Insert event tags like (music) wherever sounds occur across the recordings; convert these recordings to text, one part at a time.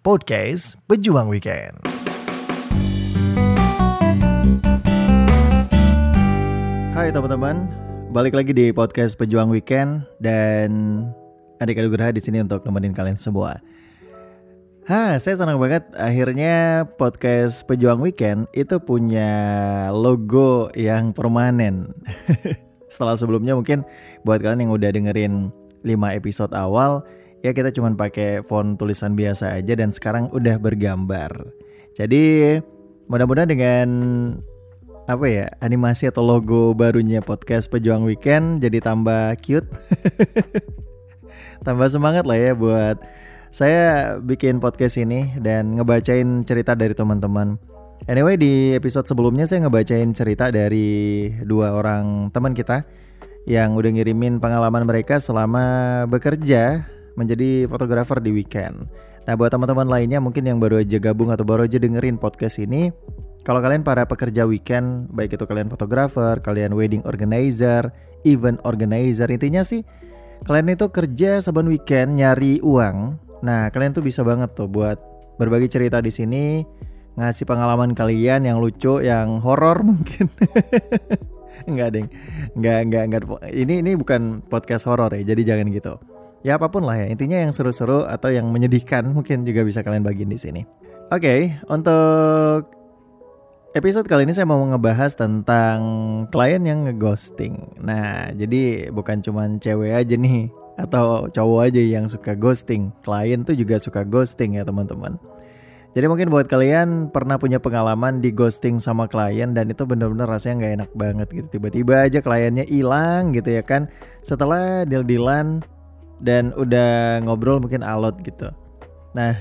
podcast Pejuang Weekend. Hai teman-teman, balik lagi di podcast Pejuang Weekend dan Adik Adugraha di sini untuk nemenin kalian semua. Hah, saya senang banget akhirnya podcast Pejuang Weekend itu punya logo yang permanen. (laughs) Setelah sebelumnya mungkin buat kalian yang udah dengerin 5 episode awal ya kita cuman pakai font tulisan biasa aja dan sekarang udah bergambar. Jadi mudah-mudahan dengan apa ya animasi atau logo barunya podcast Pejuang Weekend jadi tambah cute, (laughs) tambah semangat lah ya buat saya bikin podcast ini dan ngebacain cerita dari teman-teman. Anyway di episode sebelumnya saya ngebacain cerita dari dua orang teman kita yang udah ngirimin pengalaman mereka selama bekerja menjadi fotografer di weekend. Nah buat teman-teman lainnya mungkin yang baru aja gabung atau baru aja dengerin podcast ini, kalau kalian para pekerja weekend, baik itu kalian fotografer, kalian wedding organizer, event organizer, intinya sih kalian itu kerja saban weekend nyari uang. Nah kalian tuh bisa banget tuh buat berbagi cerita di sini, ngasih pengalaman kalian yang lucu, yang horor (laughs) mungkin. enggak ding enggak enggak enggak ini ini bukan podcast horor ya jadi jangan gitu ya apa pun lah ya. Intinya yang seru-seru atau yang menyedihkan mungkin juga bisa kalian bagiin di sini. Oke okay, untuk episode kali ini saya mau ngebahas tentang klien yang ngeghosting. Nah jadi bukan cuman cewek aja nih atau cowok aja yang suka ghosting. Klien tuh juga suka ghosting ya teman-teman. Jadi mungkin buat kalian pernah punya pengalaman di ghosting sama klien dan itu bener-bener rasanya nggak enak banget gitu. Tiba-tiba aja kliennya hilang gitu ya kan. Setelah deal-dealan dan udah ngobrol mungkin alot gitu. Nah,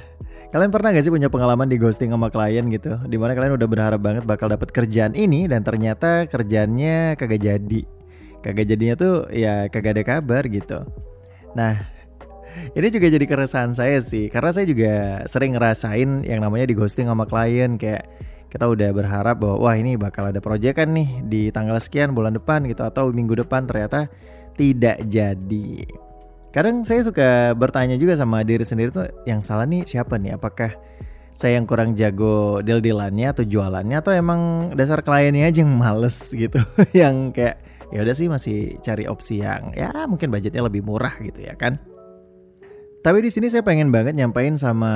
kalian pernah gak sih punya pengalaman di ghosting sama klien gitu? Di mana kalian udah berharap banget bakal dapet kerjaan ini dan ternyata kerjaannya kagak jadi. Kagak jadinya tuh ya kagak ada kabar gitu. Nah, ini juga jadi keresahan saya sih karena saya juga sering ngerasain yang namanya di ghosting sama klien kayak kita udah berharap bahwa wah ini bakal ada proyek kan nih di tanggal sekian bulan depan gitu atau minggu depan ternyata tidak jadi. Kadang saya suka bertanya juga sama diri sendiri tuh yang salah nih siapa nih? Apakah saya yang kurang jago deal-dealannya atau jualannya atau emang dasar kliennya aja yang males gitu (laughs) yang kayak ya udah sih masih cari opsi yang ya mungkin budgetnya lebih murah gitu ya kan. Tapi di sini saya pengen banget nyampain sama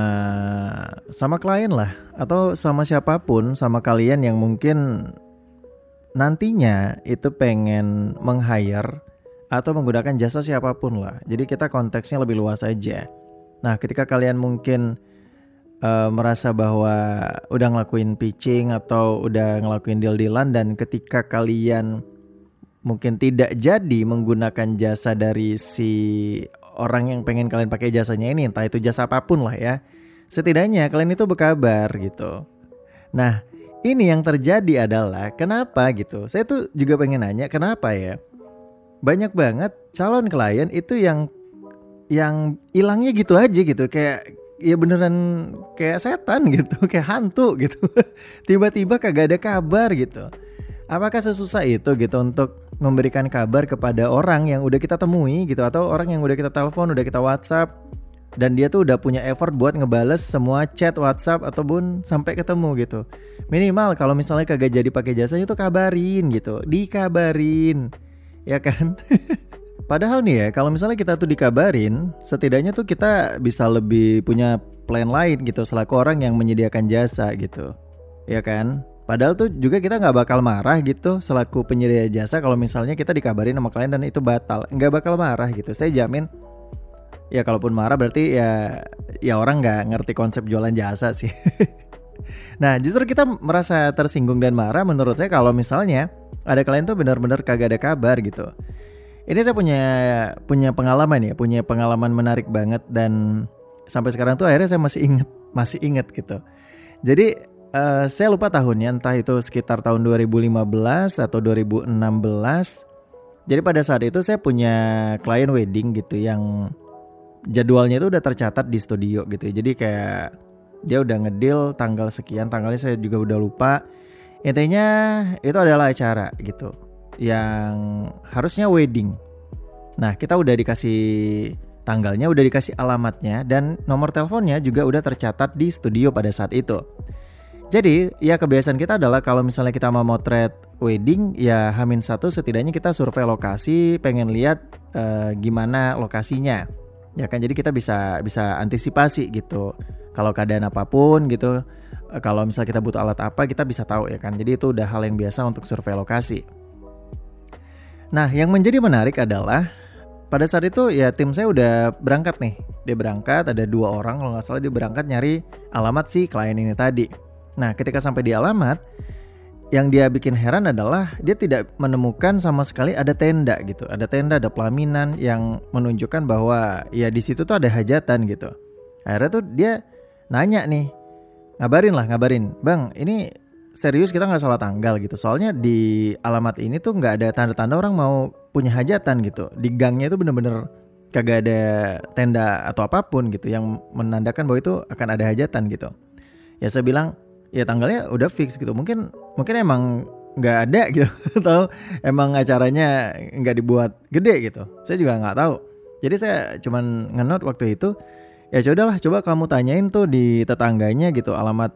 sama klien lah atau sama siapa pun sama kalian yang mungkin nantinya itu pengen meng-hire atau menggunakan jasa siapa pun lah. Jadi kita konteksnya lebih luas aja. Nah, ketika kalian mungkin uh, merasa bahwa udah ngelakuin pitching atau udah ngelakuin deal-dealan dan ketika kalian mungkin tidak jadi menggunakan jasa dari si orang yang pengen kalian pakai jasanya ini entah itu jasa apa pun lah ya. Setidaknya kalian itu berkabar gitu. Nah, ini yang terjadi adalah kenapa gitu. Saya tuh juga pengen nanya kenapa ya. Banyak banget calon klien itu yang yang hilangnya gitu aja gitu kayak ya beneran kayak setan (laughs) gitu, kayak hantu gitu. (laughs) Tiba-tiba kagak ada kabar gitu. Apakah sesusah itu gitu untuk memberikan kabar kepada orang yang udah kita temui gitu atau orang yang udah kita telepon, udah kita WhatsApp dan dia tuh udah punya effort buat ngebales semua chat WhatsApp ataupun sampai ketemu gitu. Minimal kalau misalnya kagak jadi pakai jasa itu kabarin gitu, dikabarin. Ya kan? (laughs) Padahal nih ya, kalau misalnya kita tuh dikabarin, setidaknya tuh kita bisa lebih punya plan lain gitu selaku orang yang menyediakan jasa gitu. Ya kan? Padahal tuh juga kita nggak bakal marah gitu selaku penyedia jasa kalau misalnya kita dikabarin sama klien dan itu batal, nggak bakal marah gitu. Saya jamin. Ya kalaupun marah berarti ya ya orang nggak ngerti konsep jualan jasa sih. (laughs) nah justru kita merasa tersinggung dan marah menurut saya kalau misalnya ada klien tuh benar-benar kagak ada kabar gitu. Ini saya punya punya pengalaman ya, punya pengalaman menarik banget dan sampai sekarang tuh akhirnya saya masih inget masih inget gitu. Jadi uh, saya lupa tahunnya entah itu sekitar tahun 2015 atau 2016 jadi pada saat itu saya punya klien wedding gitu yang jadwalnya itu udah tercatat di studio gitu jadi kayak dia udah ngedil tanggal sekian tanggalnya saya juga udah lupa. Intinya itu adalah acara gitu yang harusnya wedding. Nah kita udah dikasih tanggalnya udah dikasih alamatnya dan nomor teleponnya juga udah tercatat di studio pada saat itu. Jadi ya kebiasaan kita adalah kalau misalnya kita mau motret wedding ya Hamin satu setidaknya kita survei lokasi pengen lihat uh, gimana lokasinya ya kan jadi kita bisa bisa antisipasi gitu. Kalau keadaan apa pun gitu uh, kalau misalnya kita butuh alat apa kita bisa tahu ya kan. Jadi itu udah hal yang biasa untuk survei lokasi. Nah yang menjadi menarik adalah pada saat itu ya tim saya udah berangkat nih. Dia berangkat ada dua orang kalau nggak salah dia berangkat nyari alamat si klien ini tadi. Nah ketika sampai di alamat yang dia bikin heran adalah dia tidak menemukan sama sekali ada tenda gitu. Ada tenda, ada pelaminan yang menunjukkan bahwa ya di situ tuh ada hajatan gitu. Akhirnya tuh dia nanya nih, ngabarin lah, ngabarin, bang ini serius kita nggak salah tanggal gitu. Soalnya di alamat ini tuh nggak ada tanda-tanda orang mau punya hajatan gitu. Di gangnya itu bener-bener kagak ada tenda atau apa pun gitu yang menandakan bahwa itu akan ada hajatan gitu. Ya saya bilang ya tanggalnya udah fix gitu. Mungkin mungkin emang nggak ada (laughs) gitu. Atau emang acaranya nggak dibuat gede gitu. Saya juga nggak tahu. Jadi saya cuman ngenot waktu itu ya cobalah coba kamu tanyain tuh di tetangganya gitu alamat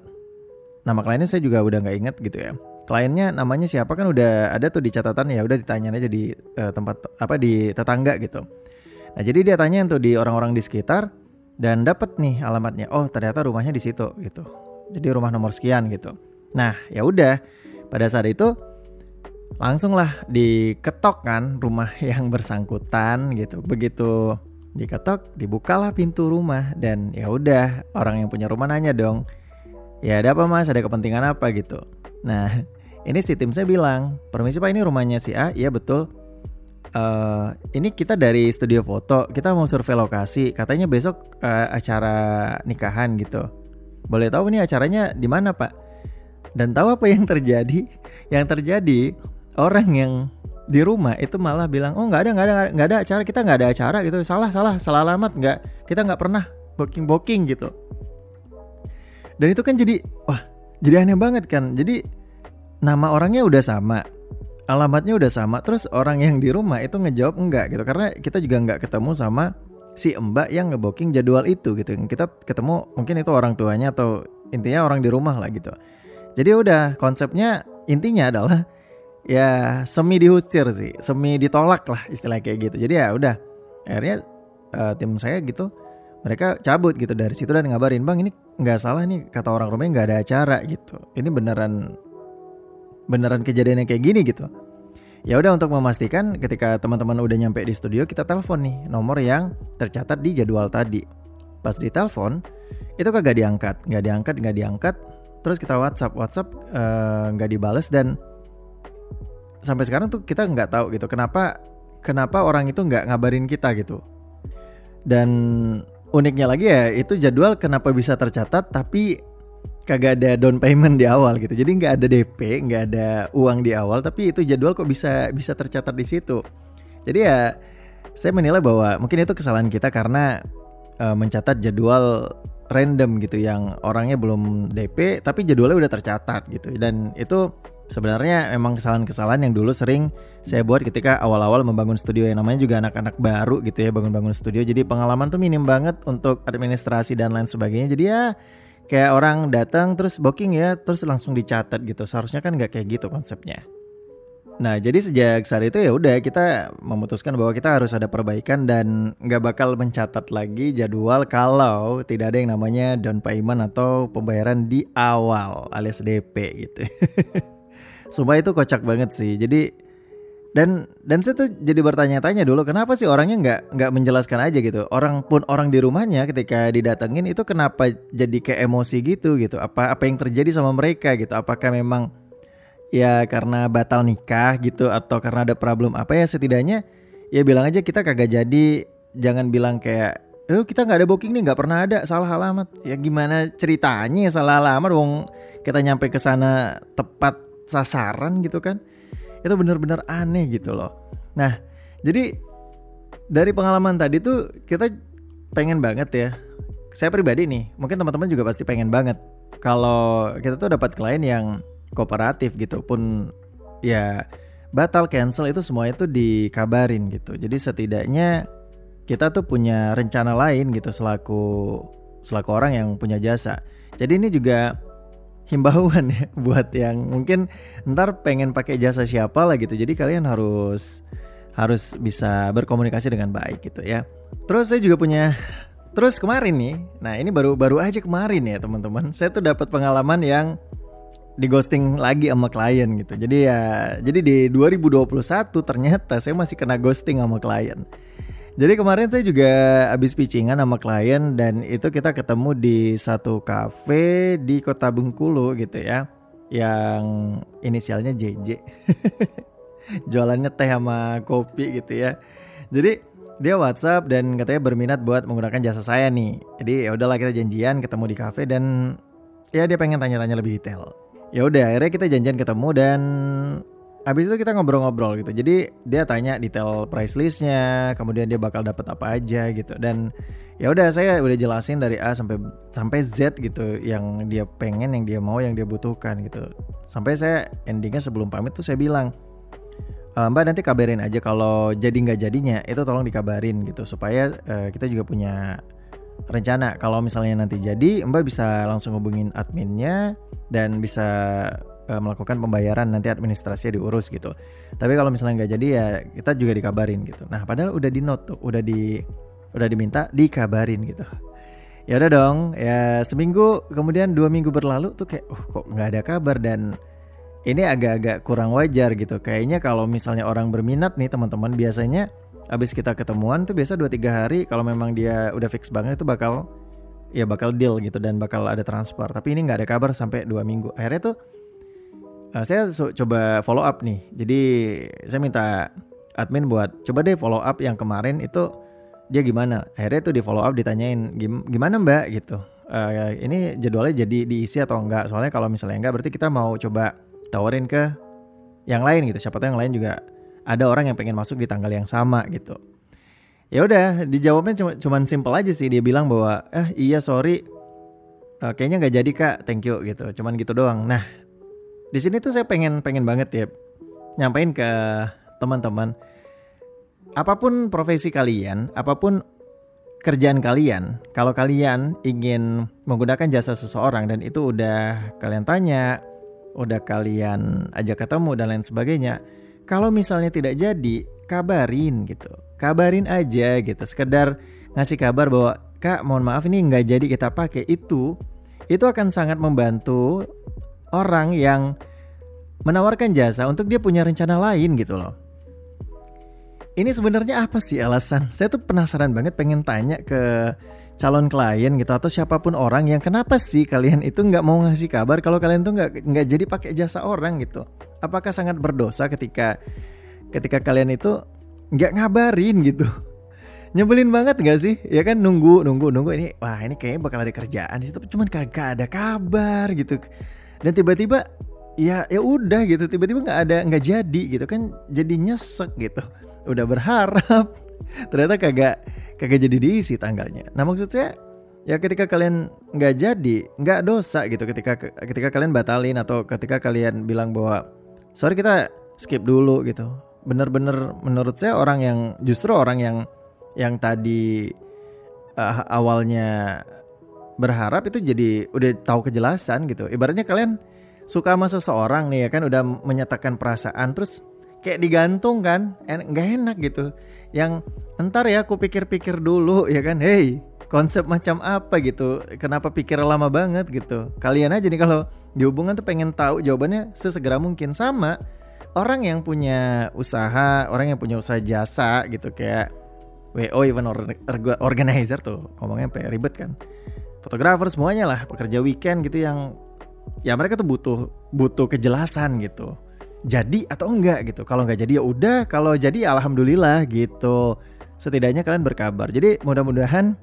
nama kliennya. Saya juga udah nggak inget gitu ya. Kliennya namanya siapa kan udah ada tuh di catatan ya udah ditanyain aja di uh, tempat apa di tetangga gitu. Nah jadi dia tanya tuh di orang-orang di sekitar dan dapat nih alamatnya. Oh ternyata rumahnya di situ gitu jadi rumah nomor sekian gitu. Nah ya udah pada saat itu langsunglah diketok kan rumah (laughs) yang bersangkutan gitu. Begitu diketok dibukalah pintu rumah dan ya udah orang yang punya rumah nanya dong ya ada apa mas? Ada kepentingan apa? gitu. Nah (laughs) ini si tim saya bilang permisi pak ini rumahnya si A. Iya betul. Uh, ini kita dari studio foto kita mau survei lokasi katanya besok uh, acara nikahan gitu boleh tahu nih acaranya di mana Pak? Dan tahu apa yang terjadi? Yang terjadi orang yang di rumah itu malah bilang oh nggak ada nggak ada nggak ada acara kita nggak ada acara gitu salah salah salah alamat nggak kita nggak pernah booking booking gitu dan itu kan jadi wah jadi aneh banget kan jadi nama orangnya udah sama alamatnya udah sama terus orang yang di rumah itu ngejawab enggak gitu karena kita juga nggak ketemu sama si Mbak yang ngebooking jadwal itu gitu. Kita ketemu mungkin itu orang tuanya atau intinya orang di rumah lah gitu. Jadi udah konsepnya intinya adalah ya semi dihusir sih, semi ditolak lah istilah kayak gitu. Jadi ya udah akhirnya uh, tim saya gitu mereka cabut gitu dari situ dan ngabarin bang ini nggak salah nih kata orang rumahnya nggak ada acara gitu ini beneran beneran kejadiannya kayak gini gitu Ya udah untuk memastikan ketika teman-teman udah nyampe di studio kita telepon nih nomor yang tercatat di jadwal tadi. Pas ditelepon itu kagak diangkat, nggak diangkat, nggak diangkat. Terus kita WhatsApp, WhatsApp eh, nggak uh, dibales dan sampai sekarang tuh kita nggak tahu gitu kenapa kenapa orang itu nggak ngabarin kita gitu. Dan uniknya lagi ya itu jadwal kenapa bisa tercatat tapi kagak ada down payment di awal gitu. Jadi nggak ada DP, nggak ada uang di awal, tapi itu jadwal kok bisa bisa tercatat di situ. Jadi ya saya menilai bahwa mungkin itu kesalahan kita karena uh, mencatat jadwal random gitu yang orangnya belum DP tapi jadwalnya udah tercatat gitu dan itu sebenarnya memang kesalahan-kesalahan yang dulu sering saya buat ketika awal-awal membangun studio yang namanya juga anak-anak baru gitu ya bangun-bangun studio jadi pengalaman tuh minim banget untuk administrasi dan lain sebagainya jadi ya kayak orang datang terus booking ya terus langsung dicatat gitu. Seharusnya kan nggak kayak gitu konsepnya. Nah jadi sejak saat itu ya udah kita memutuskan bahwa kita harus ada perbaikan dan nggak bakal mencatat lagi jadwal kalau tidak ada yang namanya down payment atau pembayaran di awal alias DP gitu. (laughs) Sumpah itu kocak banget sih. Jadi dan dan saya tuh jadi bertanya-tanya dulu kenapa sih orangnya nggak nggak menjelaskan aja gitu? Orang pun orang di rumahnya ketika didatengin itu kenapa jadi kayak emosi gitu gitu? Apa apa yang terjadi sama mereka gitu? Apakah memang ya karena batal nikah gitu atau karena ada problem apa ya? Setidaknya ya bilang aja kita kagak jadi. Jangan bilang kayak oh kita nggak ada booking nih nggak pernah ada salah alamat. Ya gimana ceritanya salah alamat? Wong kita nyampe ke sana tepat sasaran gitu kan itu benar-benar aneh gitu loh. Nah, jadi dari pengalaman tadi tuh kita pengen banget ya. Saya pribadi nih, mungkin teman-teman juga pasti pengen banget kalau kita tuh dapat klien yang kooperatif gitu pun ya batal cancel itu semua itu dikabarin gitu. Jadi setidaknya kita tuh punya rencana lain gitu selaku selaku orang yang punya jasa. Jadi ini juga himbauan ya (laughs) buat yang mungkin ntar pengen pakai jasa siapa lah gitu. Jadi kalian harus harus bisa berkomunikasi dengan baik gitu ya. Terus saya juga punya terus kemarin nih. Nah, ini baru baru aja kemarin ya, teman-teman. Saya tuh dapat pengalaman yang di ghosting lagi sama klien gitu. Jadi ya jadi di 2021 ternyata saya masih kena ghosting sama klien. Jadi kemarin saya juga habis pitchingan sama klien dan itu kita ketemu di satu cafe di Kota Bengkulu gitu ya. Yang inisialnya JJ. (laughs) Jualannya teh sama kopi gitu ya. Jadi dia WhatsApp dan katanya berminat buat menggunakan jasa saya nih. Jadi ya udahlah kita janjian ketemu di cafe dan ya dia pengen tanya-tanya lebih detail. Ya udah akhirnya kita janjian ketemu dan habis itu kita ngobrol-ngobrol gitu. Jadi dia tanya detail price listnya, kemudian dia bakal dapat apa aja gitu. Dan ya udah saya udah jelasin dari A sampai sampai Z gitu yang dia pengen, yang dia mau, yang dia butuhkan gitu. Sampai saya endingnya sebelum pamit tuh saya bilang, e, Mbak nanti kabarin aja kalau jadi nggak jadinya itu tolong dikabarin gitu supaya uh, kita juga punya rencana kalau misalnya nanti jadi Mbak bisa langsung hubungin adminnya dan bisa uh, melakukan pembayaran nanti administrasinya diurus gitu. Tapi kalau misalnya nggak jadi ya kita juga dikabarin gitu. Nah padahal udah di note tuh, udah di udah diminta dikabarin gitu. Ya udah dong, ya seminggu kemudian dua minggu berlalu tuh kayak, oh kok nggak ada kabar dan ini agak-agak kurang wajar gitu. Kayaknya kalau misalnya orang berminat nih teman-teman biasanya abis kita ketemuan tuh biasa 2-3 hari kalau memang dia udah fix banget itu bakal ya bakal deal gitu dan bakal ada transfer. Tapi ini nggak ada kabar sampai dua minggu. Akhirnya tuh uh, saya so, coba follow up nih. Jadi saya minta admin buat coba deh follow up yang kemarin itu dia gimana. Akhirnya tuh di follow up ditanyain gimana mbak gitu. Uh, ini jadwalnya jadi diisi atau enggak? Soalnya kalau misalnya enggak berarti kita mau coba tawarin ke yang lain gitu. Siapa tahu yang lain juga ada orang yang pengen masuk di tanggal yang sama gitu. Ya udah, dijawabnya cuma simple aja sih. Dia bilang bahwa eh iya sorry, uh, kayaknya nggak jadi kak, thank you gitu. Cuman gitu doang. Nah di sini tuh saya pengen pengen banget ya nyampein ke teman-teman apa pun profesi kalian, apa pun kerjaan kalian, kalau kalian ingin menggunakan jasa seseorang dan itu udah kalian tanya, udah kalian ajak ketemu dan lain sebagainya, kalau misalnya tidak jadi, kabarin gitu. Kabarin aja gitu, sekedar ngasih kabar bahwa Kak, mohon maaf ini nggak jadi kita pakai itu, itu akan sangat membantu orang yang menawarkan jasa untuk dia punya rencana lain gitu loh. Ini sebenarnya apa sih alasan? Saya tuh penasaran banget pengen tanya ke calon klien gitu atau siapa pun orang yang kenapa sih kalian itu nggak mau ngasih kabar kalau kalian tuh nggak nggak jadi pakai jasa orang gitu? Apakah sangat berdosa ketika ketika kalian itu nggak ngabarin gitu? (laughs) Nyebelin banget gak sih? Ya kan nunggu nunggu nunggu ini wah ini kayaknya bakal ada kerjaan itu cuman kagak ada kabar gitu dan tiba-tiba ya ya udah gitu tiba-tiba nggak ada nggak jadi gitu kan jadi nyesek gitu udah berharap. (laughs) Ternyata kagak kagak jadi diisi tanggalnya. Nah maksud saya ya ketika kalian nggak jadi nggak dosa gitu ketika ketika kalian batalin atau ketika kalian bilang bahwa sorry kita skip dulu gitu. Bener-bener menurut saya orang yang justru orang yang yang tadi uh, awalnya berharap itu jadi udah tahu kejelasan gitu. Ibaratnya kalian suka sama seseorang nih ya kan udah menyatakan perasaan terus kayak digantung kan nggak enak gitu. Yang entar ya aku pikir-pikir dulu ya kan hey konsep macam apa gitu? Kenapa pikir lama banget gitu? Kalian aja nih kalau di hubungan tuh pengen tahu jawabannya sesegera mungkin. Sama orang yang punya usaha orang yang punya usaha jasa gitu kayak WO event organizer tuh ngomongnya sampai ribet kan. Fotografer semuanya lah pekerja weekend gitu yang ya mereka tuh butuh butuh kejelasan gitu jadi atau enggak gitu. Kalau nggak jadi ya udah kalau jadi alhamdulillah gitu. Setidaknya kalian berkabar. Jadi mudah-mudahan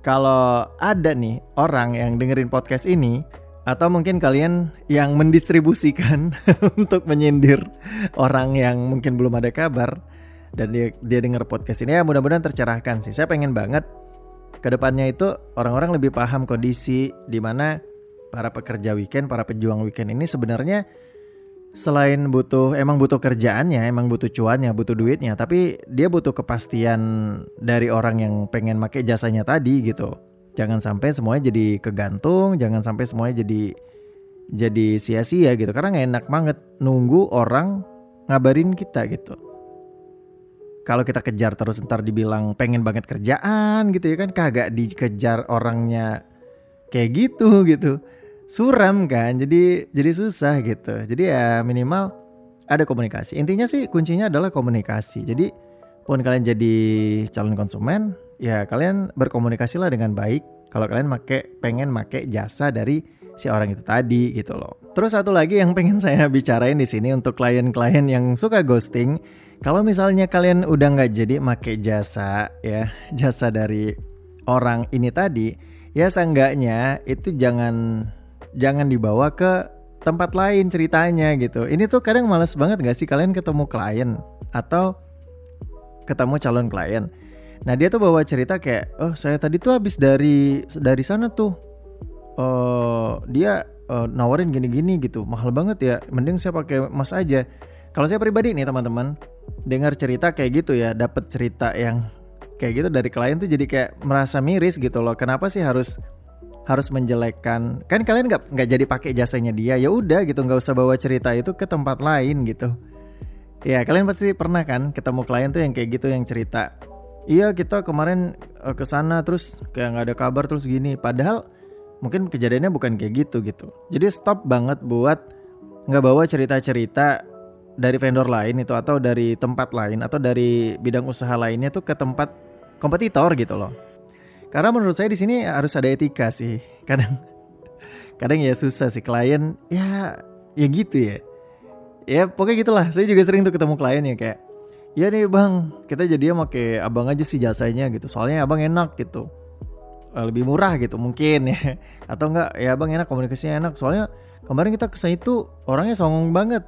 kalau ada nih orang yang dengerin podcast ini atau mungkin kalian yang mendistribusikan (laughs) untuk menyindir orang yang mungkin belum ada kabar dan dia dia denger podcast ini ya mudah-mudahan tercerahkan sih. Saya pengen banget ke depannya itu orang-orang lebih paham kondisi di mana para pekerja weekend, para pejuang weekend ini sebenarnya selain butuh emang butuh kerjaannya, emang butuh cuannya, butuh duitnya, tapi dia butuh kepastian dari orang yang pengen make jasanya tadi gitu. Jangan sampai semuanya jadi kegantung, jangan sampai semuanya jadi jadi sia-sia gitu. Karena nggak enak banget nunggu orang ngabarin kita gitu. Kalau kita kejar terus ntar dibilang pengen banget kerjaan gitu ya kan kagak dikejar orangnya kayak gitu gitu suram kan? Jadi jadi susah gitu. Jadi ya minimal ada komunikasi. Intinya sih kuncinya adalah komunikasi. Jadi pun kalian jadi calon konsumen ya kalian berkomunikasilah dengan baik. Kalau kalian make pengen make jasa dari si orang itu tadi gitu loh. Terus satu lagi yang pengen (laughs) saya bicarain di sini untuk klien-klien yang suka ghosting, kalau misalnya kalian udah nggak jadi make jasa ya, jasa dari orang ini tadi, ya seenggaknya itu jangan jangan dibawa ke tempat lain ceritanya gitu. Ini tuh kadang males banget gak sih kalian ketemu klien atau ketemu calon klien. Nah dia tuh bawa cerita kayak, oh saya tadi tuh habis dari dari sana tuh, uh, dia uh, nawarin gini-gini gitu, mahal banget ya. Mending saya pakai emas aja. Kalau saya pribadi nih teman-teman, dengar cerita kayak gitu ya, dapat cerita yang kayak gitu dari klien tuh jadi kayak merasa miris gitu loh. Kenapa sih harus harus menjelekkan. Kan kalian nggak nggak jadi pakai jasanya dia ya udah gitu nggak usah bawa cerita itu ke tempat lain gitu. Ya kalian pasti pernah kan ketemu klien tuh yang kayak gitu yang cerita iya kita kemarin uh, ke sana terus kayak nggak ada kabar terus gini. Padahal mungkin kejadiannya bukan kayak gitu gitu. Jadi stop banget buat nggak bawa cerita-cerita dari vendor lain itu atau dari tempat lain atau dari bidang usaha lainnya tuh ke tempat kompetitor gitu loh karena menurut saya di sini harus ada etika sih. Kadang kadang ya susah sih klien ya ya gitu ya. Ya pokoknya gitulah. Saya juga sering tuh ketemu klien ya kayak Ya nih bang, kita jadi pakai abang aja sih jasanya gitu. Soalnya abang enak gitu, eh, lebih murah gitu mungkin ya. (laughs) Atau enggak ya abang enak komunikasinya enak. Soalnya kemarin kita ke sana itu orangnya songong banget.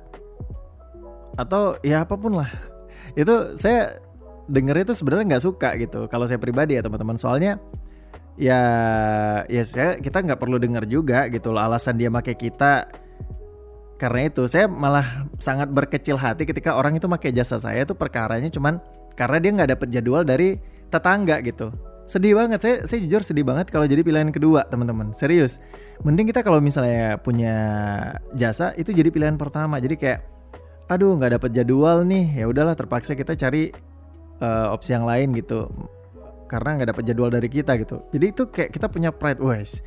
Atau ya apa pun lah. Itu saya denger itu sebenarnya nggak suka gitu kalau saya pribadi ya teman-teman. Soalnya ya ya saya kita nggak perlu dengar juga gitu loh alasan dia make kita. Karena itu saya malah sangat berkecil hati ketika orang itu pakai jasa saya tuh perkaranya cuman karena dia nggak dapet jadwal dari tetangga gitu. Sedih banget saya saya jujur sedih banget kalau jadi pilihan kedua teman-teman. Serius. Mending kita kalau misalnya punya jasa itu jadi pilihan pertama. Jadi kayak aduh nggak dapet jadwal nih. Ya udahlah terpaksa kita cari uh, opsi yang lain gitu. Karena nggak dapat jadwal dari kita gitu. Jadi itu kayak kita punya pride wes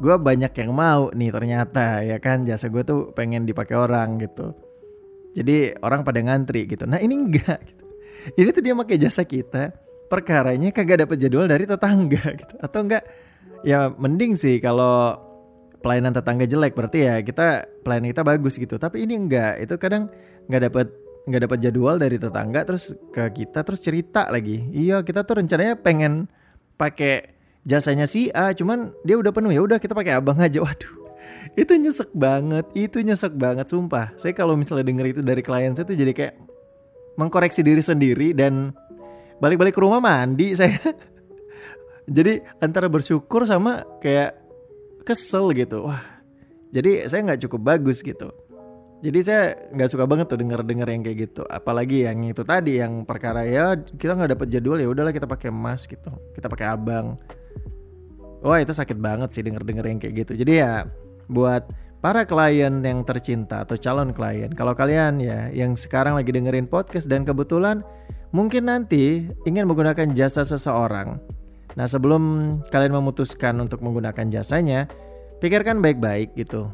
gue banyak yang mau nih ternyata ya kan? Jasa gue tuh pengen dipakai orang gitu. Jadi orang pada ngantri gitu. Nah ini enggak (laughs) gitu. ini tuh dia pakai jasa kita perkaranya kagak dapat jadwal dari tetangga (laughs) gitu. Atau enggak ya mending sih kalau pelayanan tetangga jelek berarti ya kita pelayanan kita bagus gitu. Tapi ini enggak. Itu kadang nggak dapat nggak dapat jadwal dari tetangga terus ke kita terus cerita lagi. Iya kita tuh rencananya pengen pakai jasanya si A cuman dia udah penuh. Ya udah kita pakai abang aja. (laughs) Waduh itu nyesek banget itu nyesek banget sumpah. Saya kalau misalnya denger itu dari klien saya tuh jadi kayak mengkoreksi diri sendiri dan balik-balik ke rumah mandi (laughs) saya. Jadi antara bersyukur sama kayak kesel gitu. Wah jadi saya nggak cukup bagus gitu jadi saya nggak suka banget tuh denger-denger yang kayak gitu. Apalagi yang itu tadi yang perkara ya kita nggak dapet jadwal ya udahlah kita pakai emas gitu. Kita pakai abang. Wah itu sakit banget sih denger-denger yang kayak gitu. Jadi ya buat para klien yang tercinta atau calon klien, kalau kalian ya yang sekarang lagi dengerin podcast dan kebetulan mungkin nanti ingin menggunakan jasa seseorang. Nah sebelum kalian memutuskan untuk menggunakan jasanya, pikirkan baik-baik gitu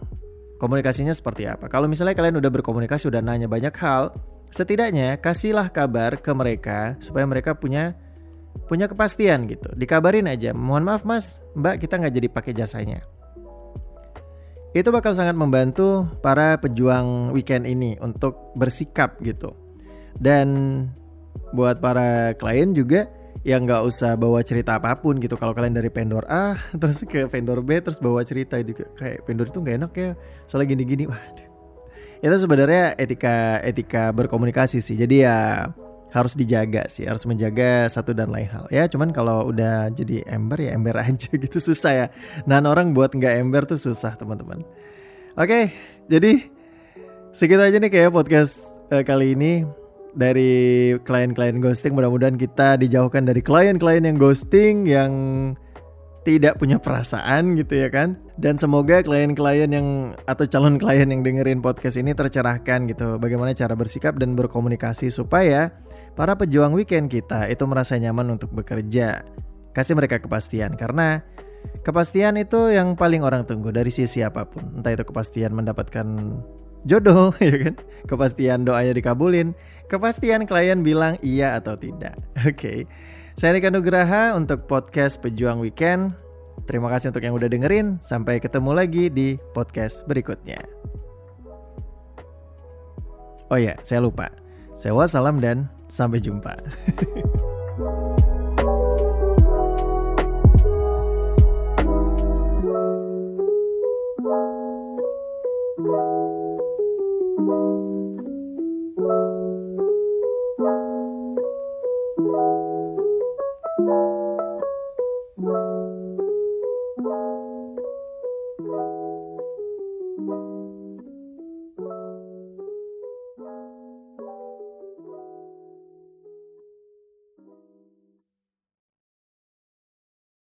komunikasinya seperti apa. Kalau misalnya kalian udah berkomunikasi, udah nanya banyak hal, setidaknya kasihlah kabar ke mereka supaya mereka punya punya kepastian gitu. Dikabarin aja, mohon maaf mas, mbak kita nggak jadi pakai jasanya. Itu bakal sangat membantu para pejuang weekend ini untuk bersikap gitu. Dan buat para klien juga ya nggak usah bawa cerita apa pun gitu. Kalau kalian dari vendor A (laughs) terus ke vendor B terus bawa cerita juga. Kayak vendor itu nggak enak ya soalnya gini-gini. Wah itu sebenarnya etika etika berkomunikasi sih. Jadi ya harus dijaga sih harus menjaga satu dan lain hal. Ya cuman kalau udah jadi ember ya ember (laughs) aja gitu. Susah ya. Nah orang buat nggak ember tuh susah teman-teman. Oke jadi Segitu aja nih kayak podcast uh, kali ini dari klien-klien ghosting. Mudah-mudahan kita dijauhkan dari klien-klien yang ghosting yang tidak punya perasaan gitu ya kan. Dan semoga klien-klien yang atau calon klien yang dengerin podcast ini tercerahkan gitu. Bagaimana cara bersikap dan berkomunikasi supaya para pejuang weekend kita itu merasa nyaman untuk bekerja. Kasih mereka kepastian karena kepastian itu yang paling orang tunggu dari sisi apa pun. Entah itu kepastian mendapatkan jodoh (laughs) ya kan? Kepastian doanya dikabulin kepastian klien bilang iya atau tidak. (laughs) Oke. Okay. saya Nika Nugraha untuk podcast Pejuang Weekend. Terima kasih untuk yang udah dengerin. Sampai ketemu lagi di podcast berikutnya. Oh ya saya lupa. Sewa salam dan sampai jumpa (laughs)